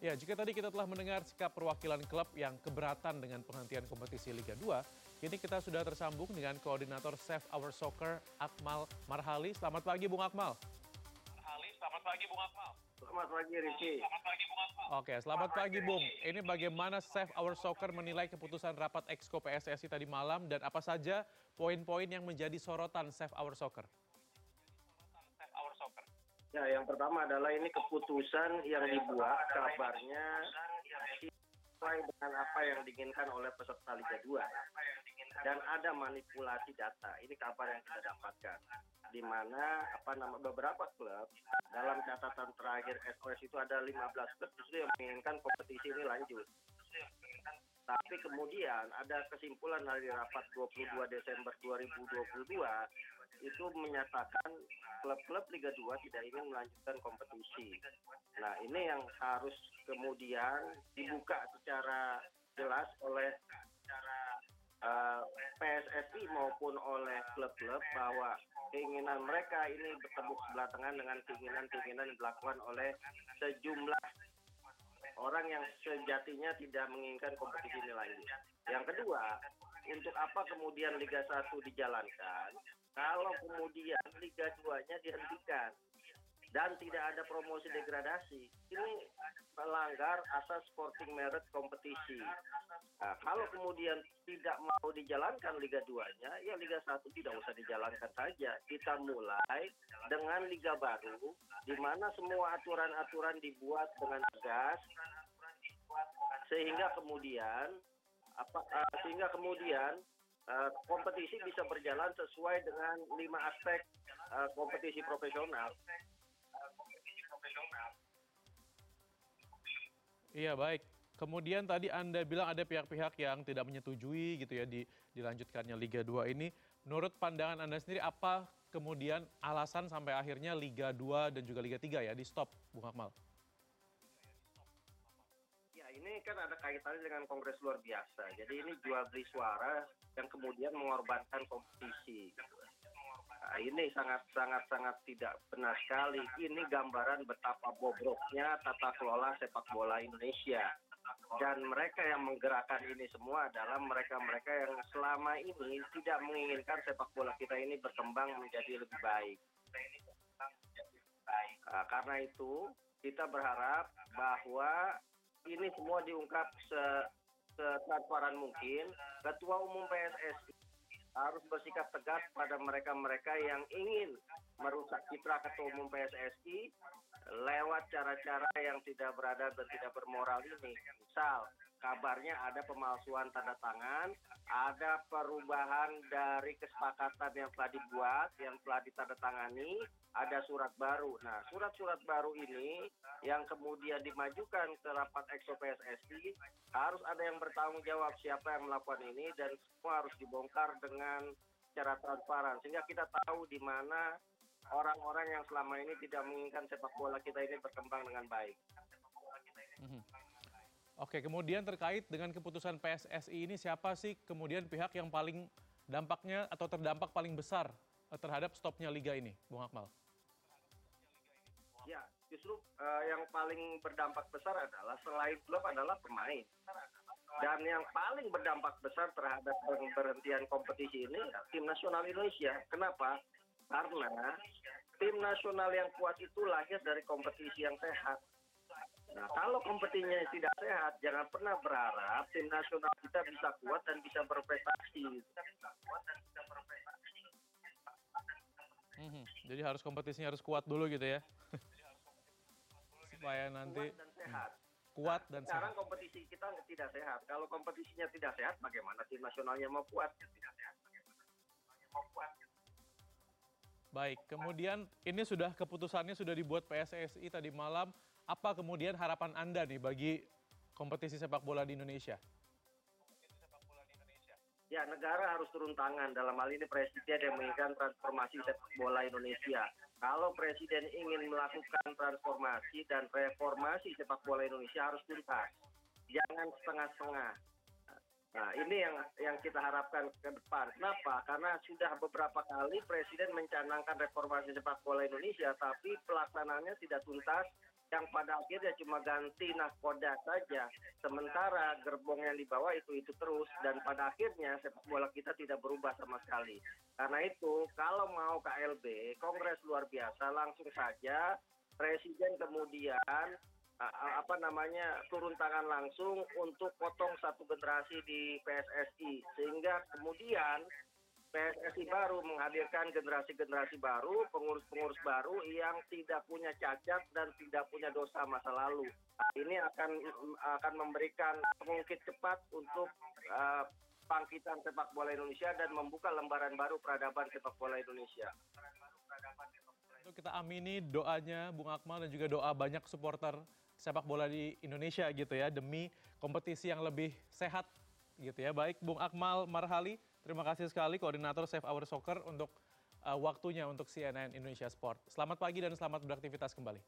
Ya, jika tadi kita telah mendengar sikap perwakilan klub yang keberatan dengan penghentian kompetisi Liga 2, kini kita sudah tersambung dengan koordinator Save Our Soccer, Akmal Marhali. Selamat pagi, Bung Akmal. Marhali, selamat pagi, Bung Akmal. Selamat pagi, Riki. Selamat pagi, Bung Akmal. Oke, selamat pagi, Bung. Ini bagaimana Save Our Soccer menilai keputusan rapat Exco PSSI tadi malam dan apa saja poin-poin yang menjadi sorotan Save Our Soccer? Ya, yang pertama adalah ini keputusan yang dibuat kabarnya sesuai dengan apa yang diinginkan oleh peserta Liga 2 dan ada manipulasi data. Ini kabar yang kita dapatkan di mana apa nama beberapa klub dalam catatan terakhir SOS itu ada 15 klub justru yang menginginkan kompetisi ini lanjut. Tapi kemudian ada kesimpulan dari rapat 22 Desember 2022 itu menyatakan klub-klub Liga 2 tidak ingin melanjutkan kompetisi. Nah ini yang harus kemudian dibuka secara jelas oleh uh, PSSI maupun oleh klub-klub bahwa keinginan mereka ini bertemu sebelah tengah dengan keinginan-keinginan yang dilakukan oleh sejumlah orang yang sejatinya tidak menginginkan kompetisi ini lanjut. Yang kedua, untuk apa kemudian Liga 1 dijalankan kalau kemudian Liga 2-nya dihentikan dan tidak ada promosi degradasi, ini melanggar asas sporting merit kompetisi. Nah, kalau kemudian tidak mau dijalankan Liga 2-nya, ya Liga 1 tidak usah dijalankan saja. Kita mulai dengan Liga baru, di mana semua aturan-aturan dibuat dengan tegas, sehingga kemudian apa uh, sehingga kemudian uh, kompetisi bisa berjalan sesuai dengan lima aspek uh, kompetisi profesional. Iya baik. Kemudian tadi Anda bilang ada pihak-pihak yang tidak menyetujui gitu ya di dilanjutkannya Liga 2 ini. Menurut pandangan Anda sendiri apa kemudian alasan sampai akhirnya Liga 2 dan juga Liga 3 ya di stop, Bung Akmal? Ini kan ada kaitannya dengan kongres luar biasa. Jadi ini jual beli suara yang kemudian mengorbankan kompetisi. Nah, ini sangat sangat sangat tidak benar sekali. Ini gambaran betapa bobroknya tata kelola sepak bola Indonesia. Dan mereka yang menggerakkan ini semua adalah mereka-mereka yang selama ini tidak menginginkan sepak bola kita ini berkembang menjadi lebih baik. Nah, karena itu kita berharap bahwa ini semua diungkap se setransparan mungkin. Ketua Umum PSSI harus bersikap tegas pada mereka-mereka yang ingin merusak citra Ketua Umum PSSI lewat cara-cara yang tidak beradab dan tidak bermoral ini. Misal, kabarnya ada pemalsuan tanda tangan, ada perubahan dari kesepakatan yang telah dibuat, yang telah ditandatangani, ada surat baru. Nah, surat-surat baru ini yang kemudian dimajukan ke rapat EXO PSSI harus ada yang bertanggung jawab siapa yang melakukan ini dan semua harus dibongkar dengan cara transparan sehingga kita tahu di mana orang-orang yang selama ini tidak menginginkan sepak bola kita ini berkembang dengan baik. Mhm. Oke, kemudian terkait dengan keputusan PSSI ini siapa sih kemudian pihak yang paling dampaknya atau terdampak paling besar eh, terhadap stopnya liga ini, Bung Akmal? Ya, justru uh, yang paling berdampak besar adalah selain klub adalah pemain. Dan yang paling berdampak besar terhadap berhentian kompetisi ini tim nasional Indonesia. Kenapa? Karena tim nasional yang kuat itu lahir dari kompetisi yang sehat. Nah, kalau kompetisinya tidak sehat, jangan pernah berharap tim nasional kita bisa kuat dan bisa berprestasi. Mhm. Jadi harus kompetisinya harus kuat dulu gitu ya. Supaya nanti kuat dan sehat. kuat dan Sekarang sehat. kompetisi kita tidak sehat. Kalau kompetisinya tidak sehat, bagaimana tim nasionalnya mau kuat? Baik, kemudian ini sudah keputusannya sudah dibuat PSSI tadi malam. Apa kemudian harapan Anda nih bagi kompetisi sepak bola di Indonesia? Ya, negara harus turun tangan. Dalam hal ini presiden yang menginginkan transformasi sepak bola Indonesia. Kalau presiden ingin melakukan transformasi dan reformasi sepak bola Indonesia harus tuntas. Jangan setengah-setengah. Nah, ini yang yang kita harapkan ke depan. Kenapa? Karena sudah beberapa kali presiden mencanangkan reformasi sepak bola Indonesia, tapi pelaksanaannya tidak tuntas yang pada akhirnya cuma ganti nahkoda saja. Sementara gerbong yang dibawa itu itu terus dan pada akhirnya sepak bola kita tidak berubah sama sekali. Karena itu kalau mau KLB Kongres luar biasa langsung saja Presiden kemudian apa namanya turun tangan langsung untuk potong satu generasi di PSSI sehingga kemudian PSSI baru menghadirkan generasi-generasi baru, pengurus-pengurus baru yang tidak punya cacat dan tidak punya dosa masa lalu. Ini akan akan memberikan pengungkit cepat untuk uh, sepak bola Indonesia dan membuka lembaran baru peradaban sepak bola Indonesia. Itu kita amini doanya Bung Akmal dan juga doa banyak supporter sepak bola di Indonesia gitu ya demi kompetisi yang lebih sehat gitu ya. Baik Bung Akmal Marhali Terima kasih sekali koordinator Save Our Soccer untuk uh, waktunya untuk CNN Indonesia Sport. Selamat pagi dan selamat beraktivitas kembali.